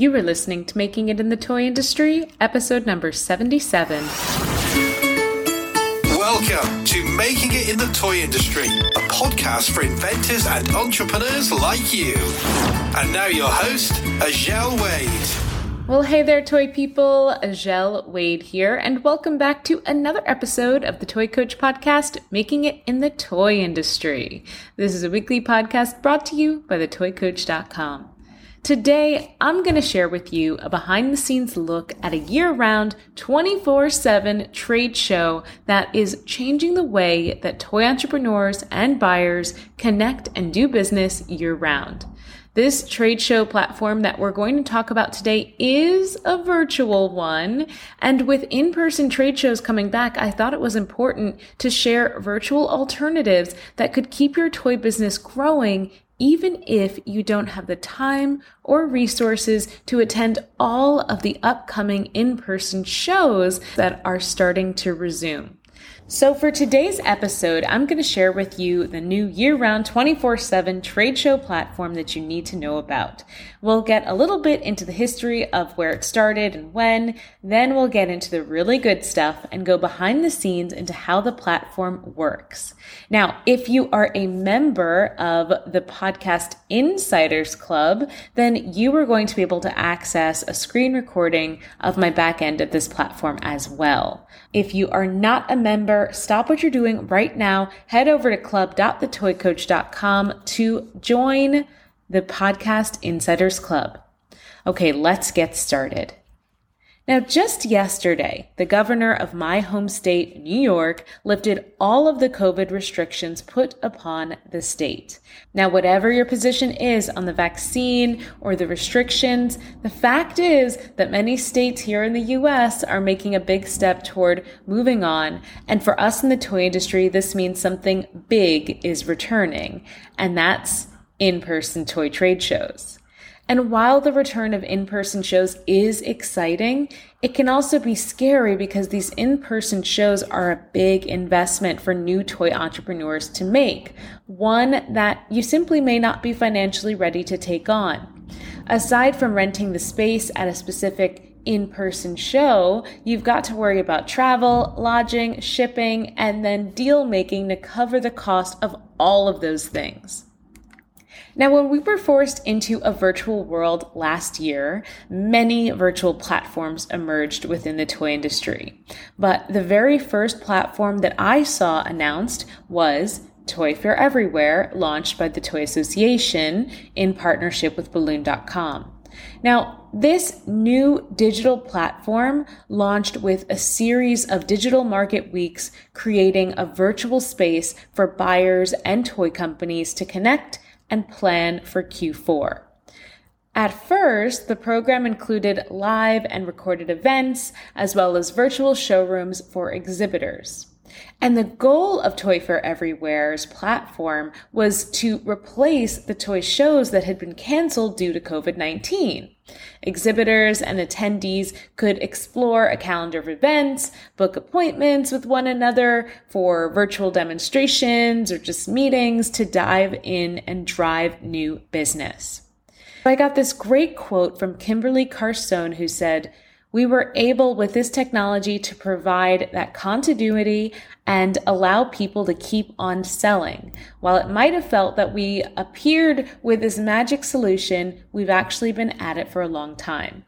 You were listening to Making It in the Toy Industry, episode number 77. Welcome to Making It in the Toy Industry, a podcast for inventors and entrepreneurs like you. And now your host, Azhelle Wade. Well, hey there, toy people. Azhelle Wade here, and welcome back to another episode of the Toy Coach Podcast, Making It in the Toy Industry. This is a weekly podcast brought to you by thetoycoach.com. Today, I'm going to share with you a behind the scenes look at a year round, 24 7 trade show that is changing the way that toy entrepreneurs and buyers connect and do business year round. This trade show platform that we're going to talk about today is a virtual one. And with in person trade shows coming back, I thought it was important to share virtual alternatives that could keep your toy business growing even if you don't have the time or resources to attend all of the upcoming in person shows that are starting to resume. So, for today's episode, I'm going to share with you the new year round 24 7 trade show platform that you need to know about. We'll get a little bit into the history of where it started and when, then we'll get into the really good stuff and go behind the scenes into how the platform works. Now, if you are a member of the Podcast Insiders Club, then you are going to be able to access a screen recording of my back end of this platform as well. If you are not a member, stop what you're doing right now. Head over to club.thetoycoach.com to join the Podcast Insiders Club. Okay, let's get started. Now, just yesterday, the governor of my home state, New York, lifted all of the COVID restrictions put upon the state. Now, whatever your position is on the vaccine or the restrictions, the fact is that many states here in the US are making a big step toward moving on. And for us in the toy industry, this means something big is returning, and that's in person toy trade shows. And while the return of in person shows is exciting, it can also be scary because these in person shows are a big investment for new toy entrepreneurs to make, one that you simply may not be financially ready to take on. Aside from renting the space at a specific in person show, you've got to worry about travel, lodging, shipping, and then deal making to cover the cost of all of those things. Now, when we were forced into a virtual world last year, many virtual platforms emerged within the toy industry. But the very first platform that I saw announced was Toy Fair Everywhere, launched by the Toy Association in partnership with Balluun.com. Now, this new digital platform launched with a series of digital market weeks, creating a virtual space for buyers and toy companies to connect and plan for Q4. At first, the program included live and recorded events, as well as virtual showrooms for exhibitors. And the goal of Toy Fair Everywhere's platform was to replace the toy shows that had been canceled due to COVID 19. Exhibitors and attendees could explore a calendar of events, book appointments with one another for virtual demonstrations or just meetings to dive in and drive new business. I got this great quote from Kimberly Carstone who said, we were able with this technology to provide that continuity and allow people to keep on selling. While it might have felt that we appeared with this magic solution, we've actually been at it for a long time.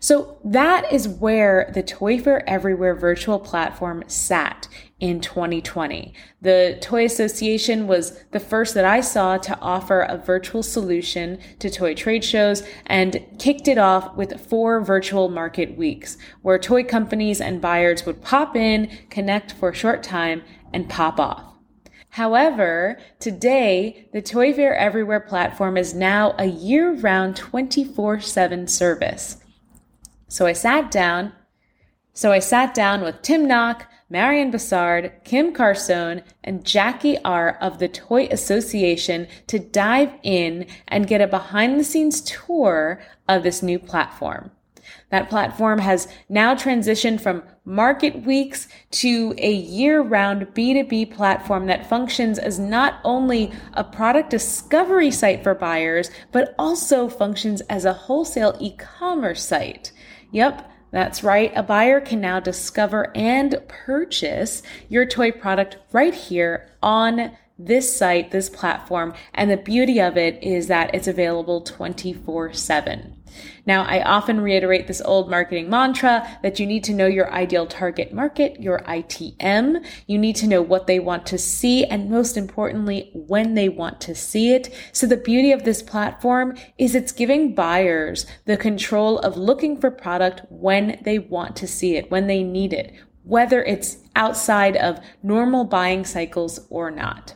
So that is where the Toy Fair Everywhere virtual platform sat in 2020. The Toy Association was the first that I saw to offer a virtual solution to toy trade shows and kicked it off with four virtual market weeks where toy companies and buyers would pop in, connect for a short time, and pop off. However, today, the Toy Fair Everywhere platform is now a year round 24 7 service. So I sat down. So I sat down with Tim Knock, Marion Bassard, Kim Carstone, and Jackie R. of the Toy Association to dive in and get a behind the scenes tour of this new platform. That platform has now transitioned from market weeks to a year round B2B platform that functions as not only a product discovery site for buyers, but also functions as a wholesale e commerce site. Yep. That's right. A buyer can now discover and purchase your toy product right here on this site, this platform. And the beauty of it is that it's available 24 7. Now, I often reiterate this old marketing mantra that you need to know your ideal target market, your ITM. You need to know what they want to see and most importantly, when they want to see it. So the beauty of this platform is it's giving buyers the control of looking for product when they want to see it, when they need it, whether it's outside of normal buying cycles or not.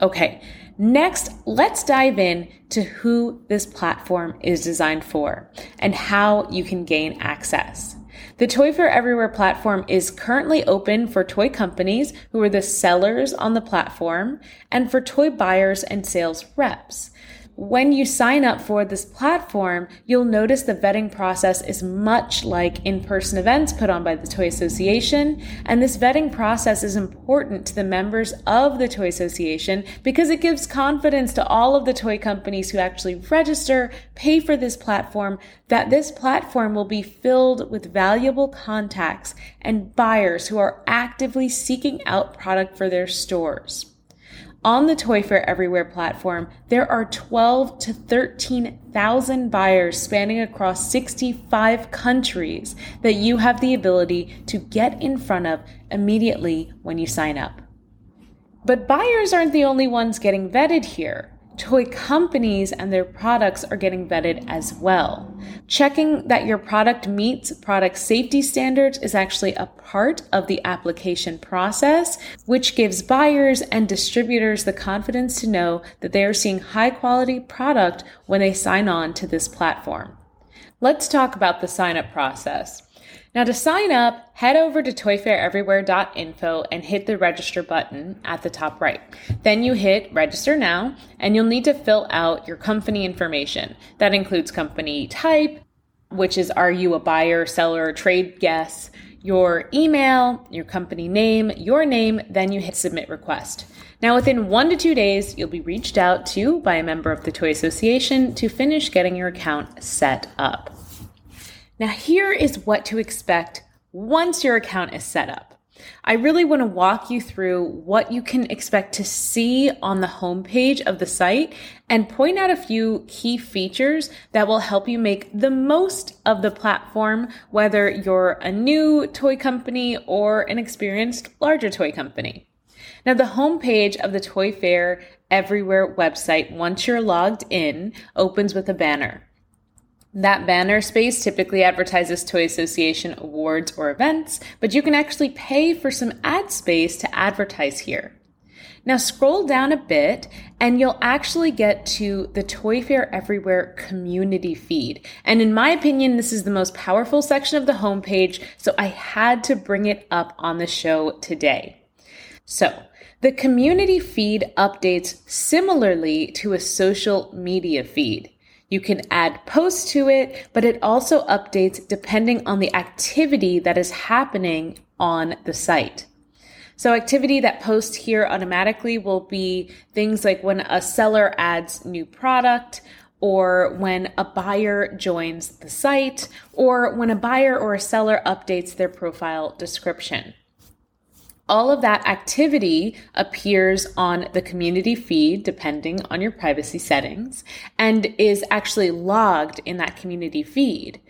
Okay. Next, let's dive in to who this platform is designed for and how you can gain access. The Toy Fair Everywhere platform is currently open for toy companies who are the sellers on the platform and for toy buyers and sales reps when you sign up for this platform, you'll notice the vetting process is much like in person events put on by the Toy Association. And this vetting process is important to the members of the Toy Association because it gives confidence to all of the toy companies who actually register, pay for this platform, that this platform will be filled with valuable contacts and buyers who are actively seeking out product for their stores. On the Toy Fair Everywhere platform, there are 12 to 13,000 buyers spanning across 65 countries that you have the ability to get in front of immediately when you sign up. But buyers aren't the only ones getting vetted here toy companies and their products are getting vetted as well. Checking that your product meets product safety standards is actually a part of the application process, which gives buyers and distributors the confidence to know that they are seeing high quality product when they sign on to this platform. Let's talk about the sign up process. Now to sign up, head over to toyfaireverywhere.info and hit the register button at the top right. Then you hit register now and you'll need to fill out your company information. That includes company type, which is are you a buyer, seller, trade guest, your email, your company name, your name, then you hit submit request. Now, within one to two days, you'll be reached out to by a member of the Toy Association to finish getting your account set up. Now, here is what to expect once your account is set up. I really want to walk you through what you can expect to see on the homepage of the site and point out a few key features that will help you make the most of the platform, whether you're a new toy company or an experienced larger toy company. Now, the homepage of the Toy Fair Everywhere website, once you're logged in, opens with a banner. That banner space typically advertises Toy Association awards or events, but you can actually pay for some ad space to advertise here. Now scroll down a bit and you'll actually get to the Toy Fair Everywhere community feed. And in my opinion, this is the most powerful section of the homepage, so I had to bring it up on the show today. So, the community feed updates similarly to a social media feed. You can add posts to it, but it also updates depending on the activity that is happening on the site. So activity that posts here automatically will be things like when a seller adds new product or when a buyer joins the site or when a buyer or a seller updates their profile description all of that activity appears on the community feed, depending on your privacy settings, and is actually logged in that community feed,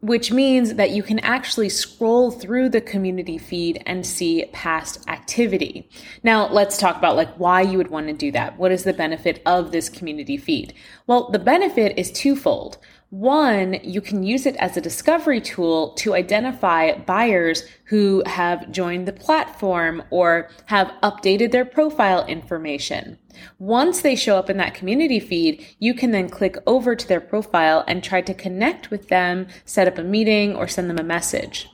which means that you can actually scroll through the community feed and see past activity. Now, let's talk about like why you would want to do that. What is the benefit of this community feed? Well, the benefit is twofold. One, you can use it as a discovery tool to identify buyers who have joined the platform or have updated their profile information. Once they show up in that community feed, you can then click over to their profile and try to connect with them, set up a meeting, or send them a message.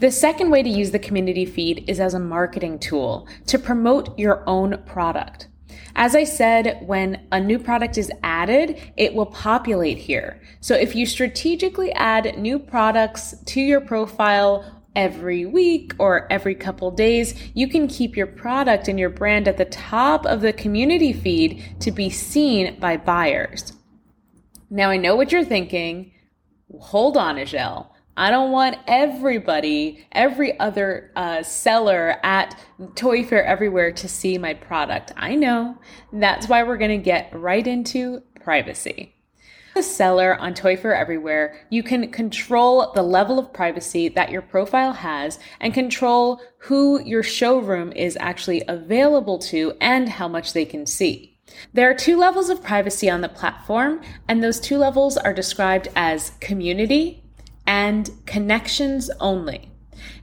The second way to use the community feed is as a marketing tool to promote your own product. As I said, when a new product is added, it will populate here. So if you strategically add new products to your profile every week or every couple days, you can keep your product and your brand at the top of the community feed to be seen by buyers. Now, I know what you're thinking. Hold on, Azhelle. I don't want everybody, every other uh, seller at Toy Fair Everywhere to see my product. I know. That's why we're going to get right into privacy a seller on Toy Fair Everywhere, you can control the level of privacy that your profile has and control who your showroom is actually available to and how much they can see. There are two levels of privacy on the platform, and those two levels are described as community and connections only.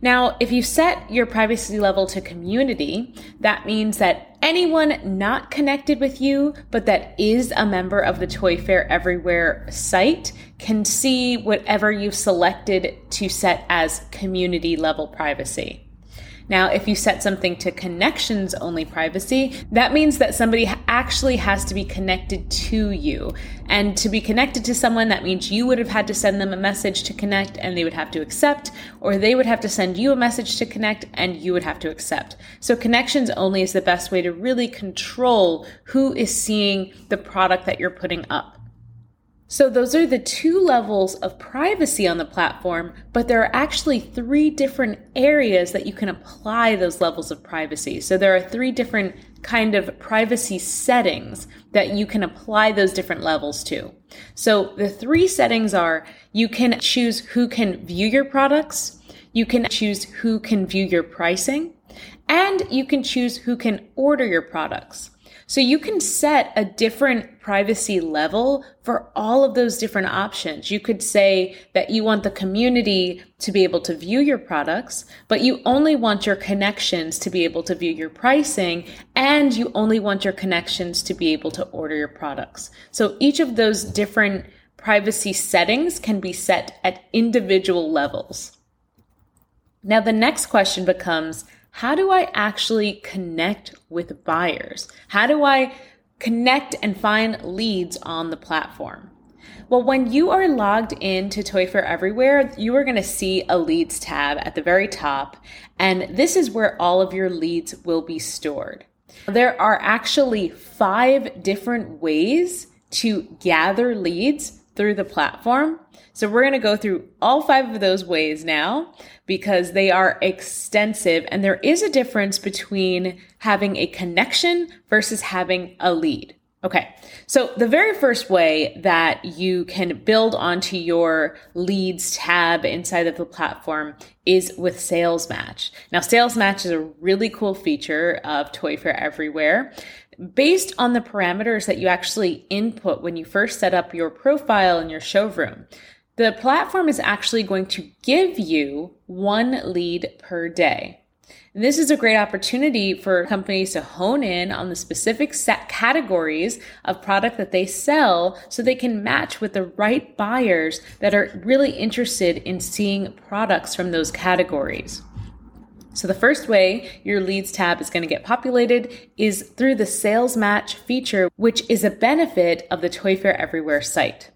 Now, if you set your privacy level to community, that means that anyone not connected with you, but that is a member of the Toy Fair Everywhere site, can see whatever you've selected to set as community level privacy. Now, if you set something to connections only privacy, that means that somebody actually has to be connected to you. And to be connected to someone, that means you would have had to send them a message to connect and they would have to accept, or they would have to send you a message to connect and you would have to accept. So connections only is the best way to really control who is seeing the product that you're putting up. So those are the two levels of privacy on the platform, but there are actually three different areas that you can apply those levels of privacy. So there are three different kind of privacy settings that you can apply those different levels to. So the three settings are you can choose who can view your products, you can choose who can view your pricing, and you can choose who can order your products. So you can set a different privacy level for all of those different options. You could say that you want the community to be able to view your products, but you only want your connections to be able to view your pricing, and you only want your connections to be able to order your products. So each of those different privacy settings can be set at individual levels. Now, the next question becomes how do I actually connect with buyers? How do I connect and find leads on the platform? Well, when you are logged into Toy Fair Everywhere, you are going to see a leads tab at the very top, and this is where all of your leads will be stored. There are actually five different ways to gather leads through the platform. So we're going to go through all five of those ways now because they are extensive and there is a difference between having a connection versus having a lead. Okay. So the very first way that you can build onto your leads tab inside of the platform is with Sales Match. Now, Sales Match is a really cool feature of Toy Fair Everywhere based on the parameters that you actually input when you first set up your profile in your showroom. The platform is actually going to give you one lead per day. And this is a great opportunity for companies to hone in on the specific set categories of product that they sell so they can match with the right buyers that are really interested in seeing products from those categories. So the first way your leads tab is going to get populated is through the sales match feature, which is a benefit of the Toy Fair Everywhere site.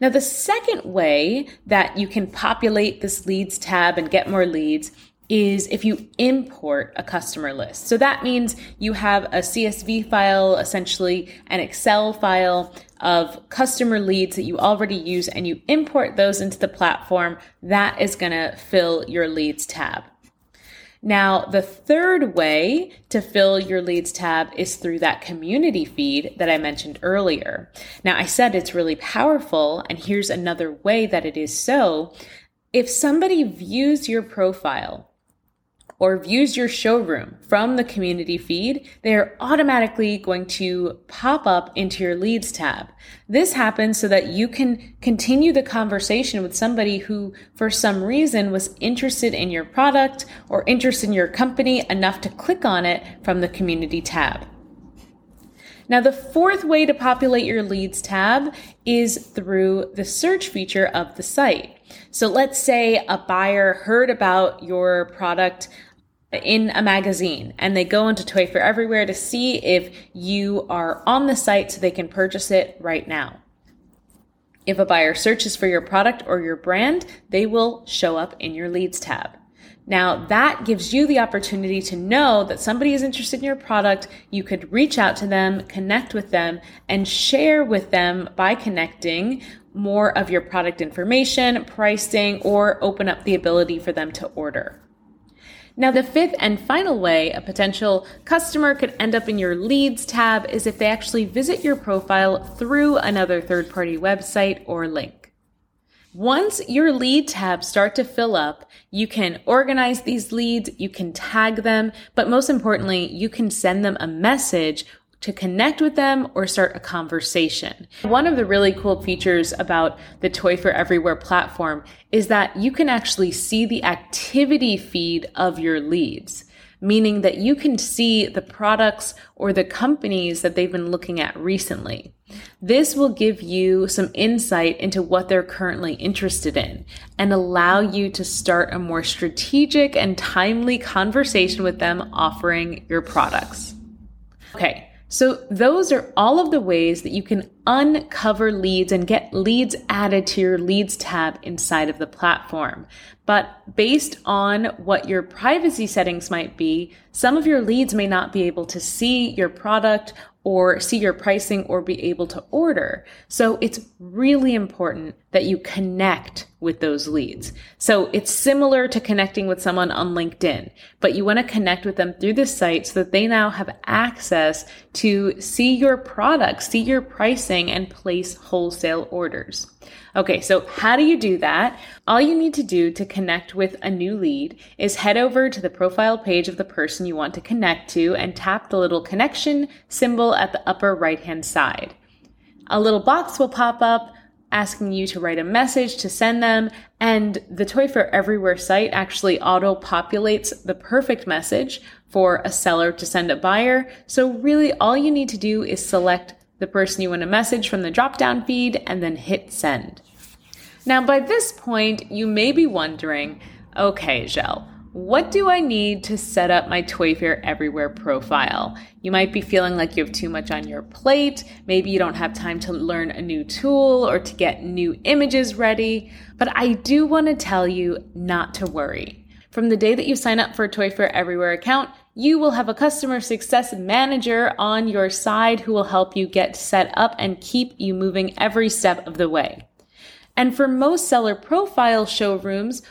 Now, the second way that you can populate this leads tab and get more leads is if you import a customer list. So that means you have a CSV file, essentially an Excel file of customer leads that you already use and you import those into the platform. That is going to fill your leads tab. Now, the third way to fill your leads tab is through that community feed that I mentioned earlier. Now, I said it's really powerful, and here's another way that it is so. If somebody views your profile or views your showroom from the community feed, they are automatically going to pop up into your leads tab. This happens so that you can continue the conversation with somebody who, for some reason, was interested in your product or interested in your company enough to click on it from the community tab. Now, the fourth way to populate your leads tab is through the search feature of the site. So let's say a buyer heard about your product in a magazine and they go into Toy Fair Everywhere to see if you are on the site so they can purchase it right now. If a buyer searches for your product or your brand, they will show up in your leads tab. Now that gives you the opportunity to know that somebody is interested in your product. You could reach out to them, connect with them, and share with them by connecting more of your product information, pricing, or open up the ability for them to order. Now, the fifth and final way a potential customer could end up in your leads tab is if they actually visit your profile through another third party website or link. Once your lead tabs start to fill up, you can organize these leads, you can tag them, but most importantly, you can send them a message to connect with them or start a conversation. One of the really cool features about the Toy Fair Everywhere platform is that you can actually see the activity feed of your leads, meaning that you can see the products or the companies that they've been looking at recently. This will give you some insight into what they're currently interested in and allow you to start a more strategic and timely conversation with them offering your products. Okay, so those are all of the ways that you can uncover leads and get leads added to your leads tab inside of the platform. But based on what your privacy settings might be, some of your leads may not be able to see your product or see your pricing or be able to order. So it's really important that you connect with those leads. So it's similar to connecting with someone on LinkedIn, but you want to connect with them through the site so that they now have access to see your product, see your pricing and place wholesale orders. Okay, so how do you do that? All you need to do to connect with a new lead is head over to the profile page of the person you want to connect to and tap the little connection symbol at the upper right hand side. A little box will pop up asking you to write a message to send them, and the Toy Fair Everywhere site actually auto populates the perfect message for a seller to send a buyer. So, really, all you need to do is select the person you want to message from the drop down feed and then hit send. Now, by this point, you may be wondering okay, Zhelle, what do I need to set up my Toy Fair Everywhere profile? You might be feeling like you have too much on your plate. Maybe you don't have time to learn a new tool or to get new images ready. But I do want to tell you not to worry. From the day that you sign up for a Toy Fair Everywhere account, you will have a customer success manager on your side who will help you get set up and keep you moving every step of the way. And for most seller profile showrooms,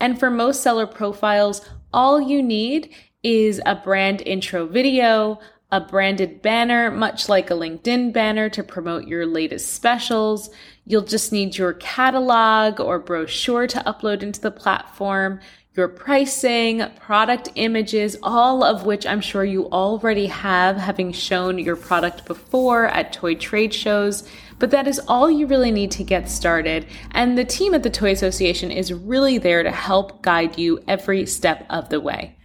and for most seller profiles, all you need is a brand intro video, a branded banner, much like a LinkedIn banner to promote your latest specials. You'll just need your catalog or brochure to upload into the platform, your pricing, product images, all of which I'm sure you already have, having shown your product before at toy trade shows. But that is all you really need to get started. And the team at the Toy Association is really there to help guide you every step of the way.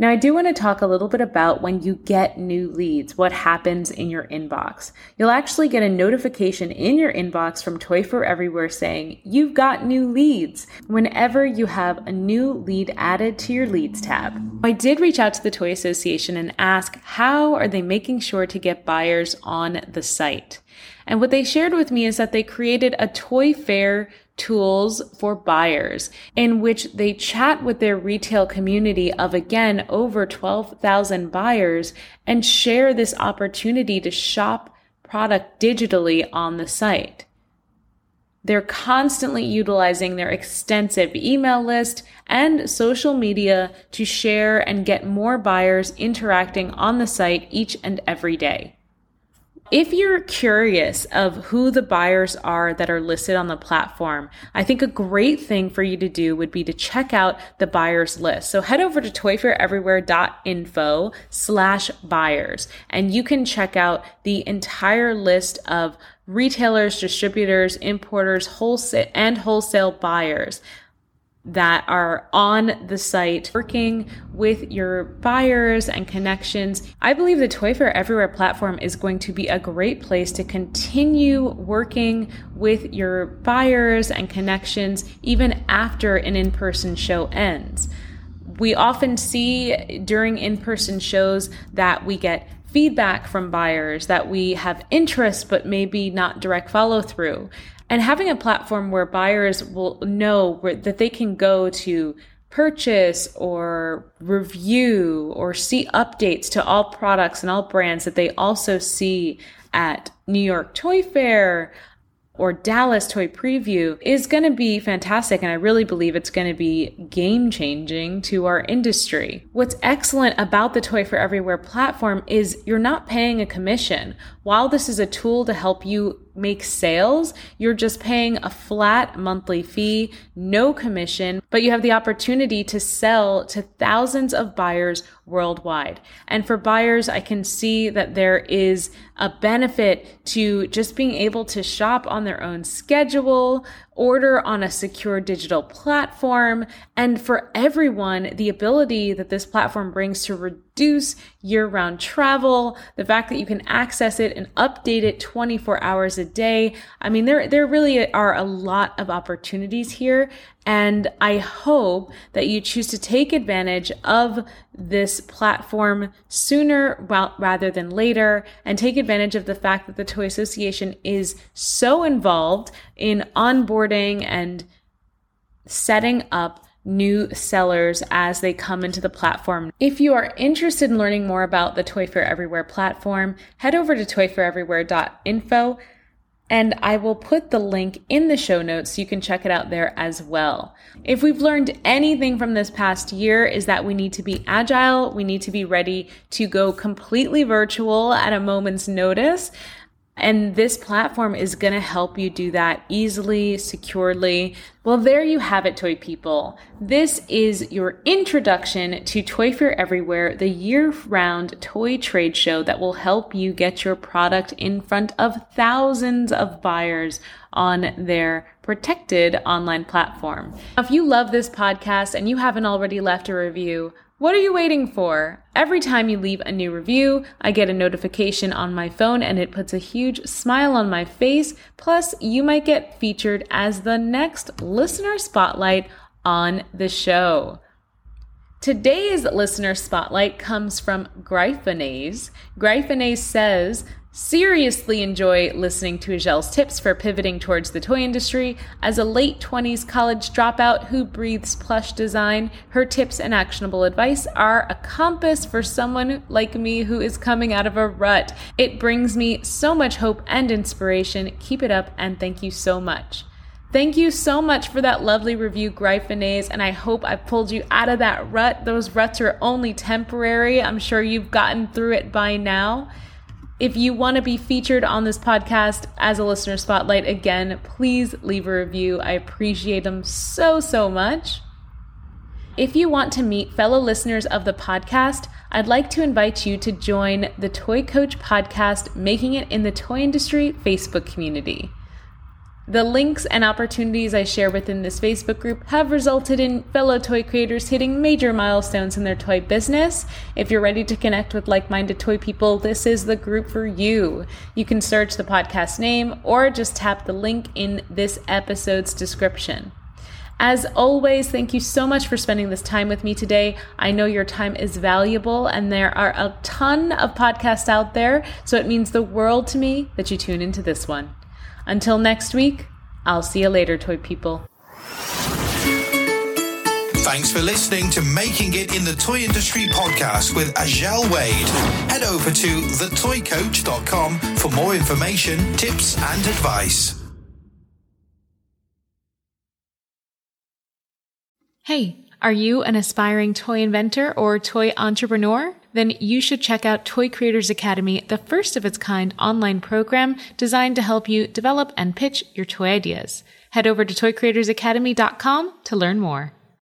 Now, I do want to talk a little bit about when you get new leads, what happens in your inbox. You'll actually get a notification in your inbox from Toy Fair Everywhere saying you've got new leads whenever you have a new lead added to your leads tab. I did reach out to the Toy Association and ask how are they making sure to get buyers on the site? And what they shared with me is that they created a Toy Fair tools for buyers in which they chat with their retail community of again over 12,000 buyers and share this opportunity to shop product digitally on the site. They're constantly utilizing their extensive email list and social media to share and get more buyers interacting on the site each and every day. If you're curious of who the buyers are that are listed on the platform, I think a great thing for you to do would be to check out the buyers list. So head over to toyfaireverywhere.info slash buyers and you can check out the entire list of retailers, distributors, importers, wholesale and wholesale buyers that are on the site working with your buyers and connections. I believe the Toy Fair Everywhere platform is going to be a great place to continue working with your buyers and connections even after an in person show ends We often see during in person shows that we get feedback from buyers, that we have interest, but maybe not direct follow through. And having a platform where buyers will know that they can go to purchase or review or see updates to all products and all brands that they also see at New York Toy Fair, or Dallas Toy Preview is going to be fantastic. And I really believe it's going to be game changing to our industry. What's excellent about the Toy Fair Everywhere platform is you're not paying a commission. While this is a tool to help you make sales, you're just paying a flat monthly fee, no commission, but you have the opportunity to sell to thousands of buyers worldwide. And for buyers, I can see that there is a benefit to just being able to shop on their own schedule, order on a secure digital platform, and for everyone, the ability that this platform brings to reduce year round travel, the fact that you can access it and update it 24 hours a day. I mean, there, there really are a lot of opportunities here. And I hope that you choose to take advantage of this platform sooner rather than later and take advantage of the fact that the Toy Association is so involved in onboarding and setting up new sellers as they come into the platform. If you are interested in learning more about the Toy Fair Everywhere platform, head over to toyfaireverywhere.info and I will put the link in the show notes so you can check it out there as well. If we've learned anything from this past year is that we need to be agile, we need to be ready to go completely virtual at a moment's notice. And this platform is going to help you do that easily, securely. Well, there you have it, toy people. This is your introduction to Toy Fair Everywhere, the year round toy trade show that will help you get your product in front of thousands of buyers on their protected online platform. If you love this podcast and you haven't already left a review, what are you waiting for? Every time you leave a new review, I get a notification on my phone and it puts a huge smile on my face. Plus, you might get featured as the next listener spotlight on the show. Today's listener spotlight comes from Gryphonase. Gryphonase says, seriously enjoy listening to Azhelle's tips for pivoting towards the toy industry. As a late 20s college dropout who breathes plush design, her tips and actionable advice are a compass for someone like me who is coming out of a rut. It brings me so much hope and inspiration. Keep it up and thank you so much. Thank you so much for that lovely review, Gryphonase, and I hope I pulled you out of that rut. Those ruts are only temporary. I'm sure you've gotten through it by now. If you want to be featured on this podcast as a listener spotlight again, please leave a review. I appreciate them so, so much. If you want to meet fellow listeners of the podcast, I'd like to invite you to join the Toy Coach podcast, Making It in the Toy Industry Facebook community. The links and opportunities I share within this Facebook group have resulted in fellow toy creators hitting major milestones in their toy business. If you're ready to connect with like minded toy people, this is the group for you. You can search the podcast name or just tap the link in this episode's description. As always, thank you so much for spending this time with me today. I know your time is valuable and there are a ton of podcasts out there, so it means the world to me that you tune into this one. Until next week, I'll see you later, toy people. Thanks for listening to Making It in the Toy Industry podcast with Azhelle Wade. Head over to thetoycoach.com for more information, tips, and advice. Hey, are you an aspiring toy inventor or toy entrepreneur? Then you should check out Toy Creators Academy, the first of its kind online program designed to help you develop and pitch your toy ideas. Head over to toycreatorsacademy.com to learn more.